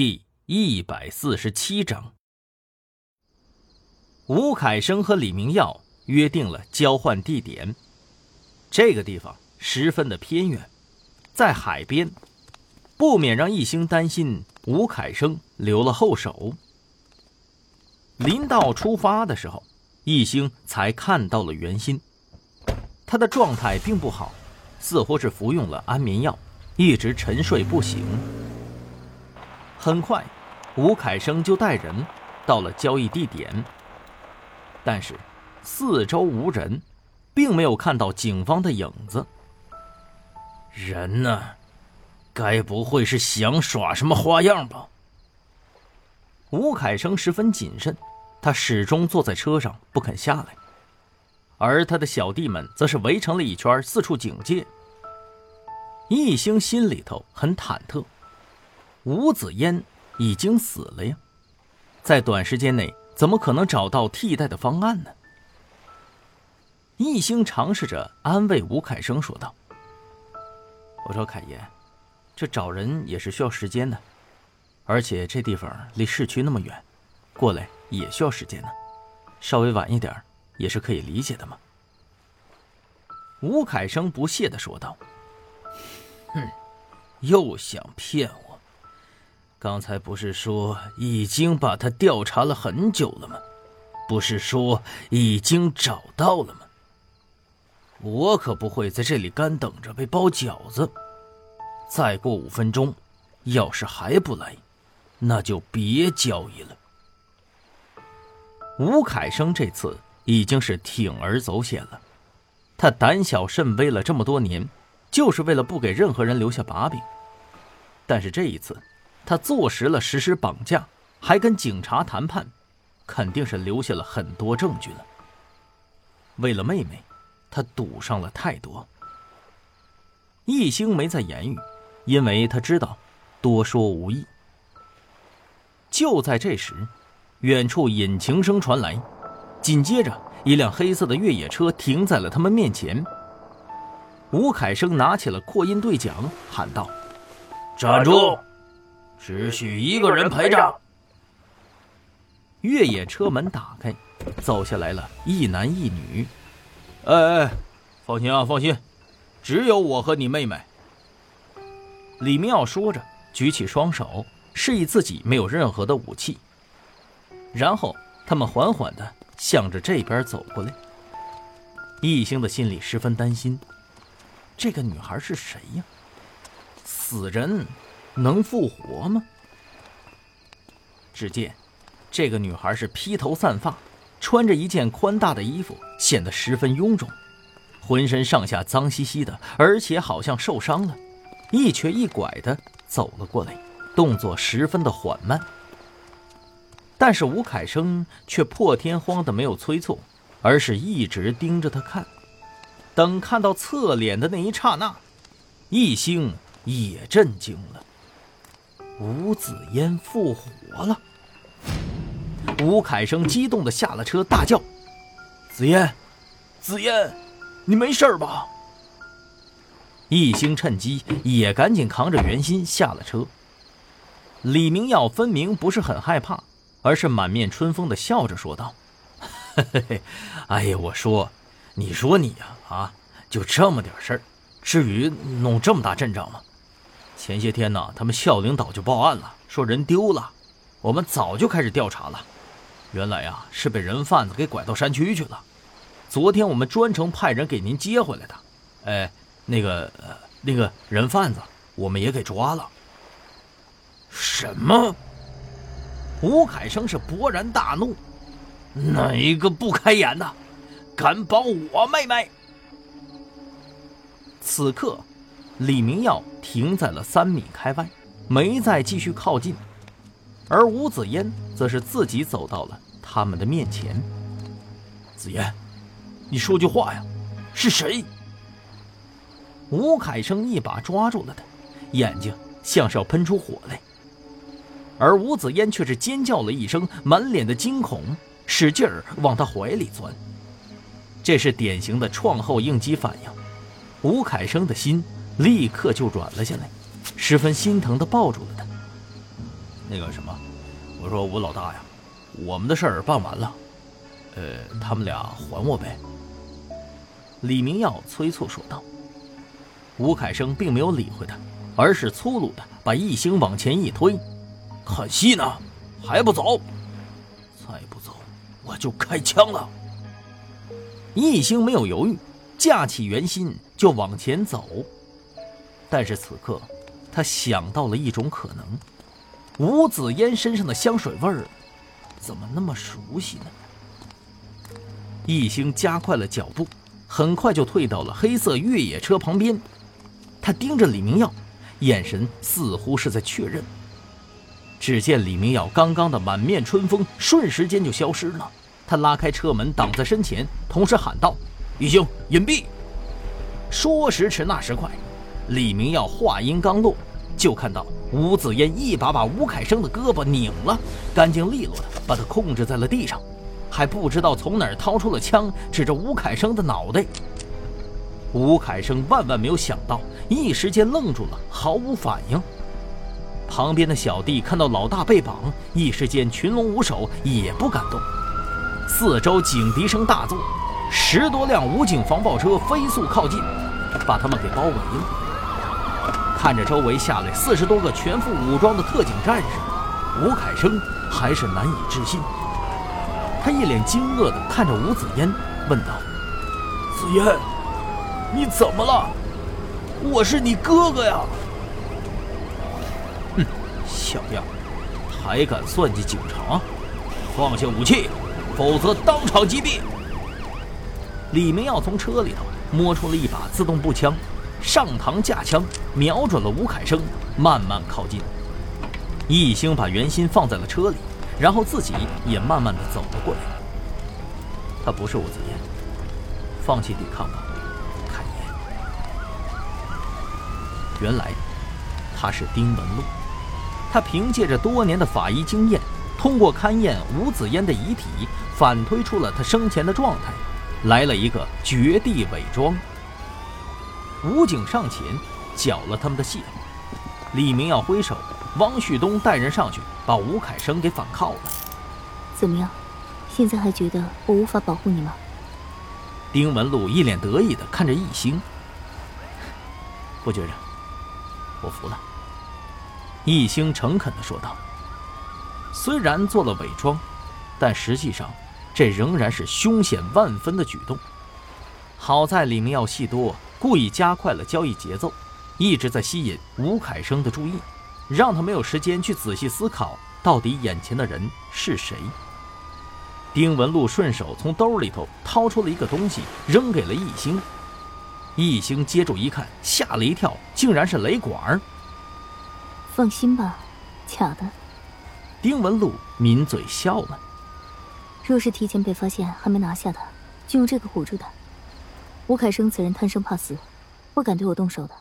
第一百四十七章，吴凯生和李明耀约定了交换地点。这个地方十分的偏远，在海边，不免让一兴担心吴凯生留了后手。临到出发的时候，一兴才看到了袁心，他的状态并不好，似乎是服用了安眠药，一直沉睡不醒。很快，吴凯生就带人到了交易地点。但是，四周无人，并没有看到警方的影子。人呢？该不会是想耍什么花样吧？吴凯生十分谨慎，他始终坐在车上不肯下来，而他的小弟们则是围成了一圈，四处警戒。易兴心里头很忐忑。吴子嫣已经死了呀，在短时间内怎么可能找到替代的方案呢？一兴尝试着安慰吴凯生说道：“我说凯爷，这找人也是需要时间的，而且这地方离市区那么远，过来也需要时间呢。稍微晚一点也是可以理解的嘛。”吴凯生不屑的说道：“哼，又想骗我。”刚才不是说已经把他调查了很久了吗？不是说已经找到了吗？我可不会在这里干等着被包饺子。再过五分钟，要是还不来，那就别交易了。吴凯生这次已经是铤而走险了，他胆小慎微了这么多年，就是为了不给任何人留下把柄。但是这一次。他坐实了实施绑架，还跟警察谈判，肯定是留下了很多证据了。为了妹妹，他赌上了太多。易兴没再言语，因为他知道多说无益。就在这时，远处引擎声传来，紧接着一辆黑色的越野车停在了他们面前。吴凯生拿起了扩音对讲，喊道：“站住！”只许一个人陪着。越野车门打开，走下来了一男一女。哎哎，放心啊，放心，只有我和你妹妹。李明耀说着，举起双手，示意自己没有任何的武器。然后他们缓缓的向着这边走过来。易兴的心里十分担心，这个女孩是谁呀？死人。能复活吗？只见这个女孩是披头散发，穿着一件宽大的衣服，显得十分臃肿，浑身上下脏兮兮的，而且好像受伤了，一瘸一拐的走了过来，动作十分的缓慢。但是吴凯生却破天荒的没有催促，而是一直盯着她看。等看到侧脸的那一刹那，一兴也震惊了。吴子嫣复活了！吴凯生激动的下了车，大叫：“子嫣，子嫣，你没事吧？”易兴趁机也赶紧扛着袁心下了车。李明耀分明不是很害怕，而是满面春风的笑着说道：“嘿嘿，哎呀，我说，你说你呀，啊，就这么点事儿，至于弄这么大阵仗吗？”前些天呢，他们校领导就报案了，说人丢了。我们早就开始调查了，原来呀是被人贩子给拐到山区去了。昨天我们专程派人给您接回来的。哎，那个那个人贩子我们也给抓了。什么？吴凯生是勃然大怒，哪一个不开眼的，敢绑我妹妹？此刻。李明耀停在了三米开外，没再继续靠近，而吴子嫣则是自己走到了他们的面前。子嫣，你说句话呀，是谁？吴凯生一把抓住了他，眼睛像是要喷出火来，而吴子嫣却是尖叫了一声，满脸的惊恐，使劲儿往他怀里钻。这是典型的创后应激反应。吴凯生的心。立刻就软了下来，十分心疼的抱住了他。那个什么，我说吴老大呀，我们的事儿办完了，呃，他们俩还我呗。李明耀催促说道。吴凯生并没有理会他，而是粗鲁的把易星往前一推：“看戏呢，还不走？再不走，我就开枪了。”易星没有犹豫，架起圆心就往前走。但是此刻，他想到了一种可能：吴子嫣身上的香水味儿，怎么那么熟悉呢？易星加快了脚步，很快就退到了黑色越野车旁边。他盯着李明耀，眼神似乎是在确认。只见李明耀刚刚的满面春风瞬时间就消失了。他拉开车门挡在身前，同时喊道：“一星，隐蔽！”说时迟，那时快，李明耀话音刚落，就看到吴子嫣一把把吴凯生的胳膊拧了，干净利落的把他控制在了地上，还不知道从哪儿掏出了枪，指着吴凯生的脑袋。吴凯生万万没有想到，一时间愣住了，毫无反应。旁边的小弟看到老大被绑，一时间群龙无首，也不敢动。四周警笛声大作，十多辆武警防暴车飞速靠近，把他们给包围了。看着周围下来四十多个全副武装的特警战士，吴凯生还是难以置信。他一脸惊愕地看着吴子嫣，问道：“子嫣。”你怎么了？我是你哥哥呀！哼，小样，还敢算计警察？放下武器，否则当场击毙！李明耀从车里头摸出了一把自动步枪，上膛架枪，瞄准了吴凯生，慢慢靠近。易星把圆心放在了车里，然后自己也慢慢的走了过来。他不是吴子言，放弃抵抗吧。原来，他是丁文璐。他凭借着多年的法医经验，通过勘验吴子嫣的遗体，反推出了他生前的状态，来了一个绝地伪装。武警上前缴了他们的械。李明耀挥手，汪旭东带人上去把吴凯生给反铐了。怎么样？现在还觉得我无法保护你吗？丁文璐一脸得意的看着易星，不觉着。我服了，易星诚恳的说道。虽然做了伪装，但实际上这仍然是凶险万分的举动。好在李明耀戏多，故意加快了交易节奏，一直在吸引吴凯生的注意，让他没有时间去仔细思考到底眼前的人是谁。丁文璐顺手从兜里头掏出了一个东西，扔给了易星。易星接住一看，吓了一跳，竟然是雷管放心吧，巧的。丁文璐抿嘴笑了。若是提前被发现，还没拿下他，就用这个唬住他。吴凯生此人贪生怕死，不敢对我动手的。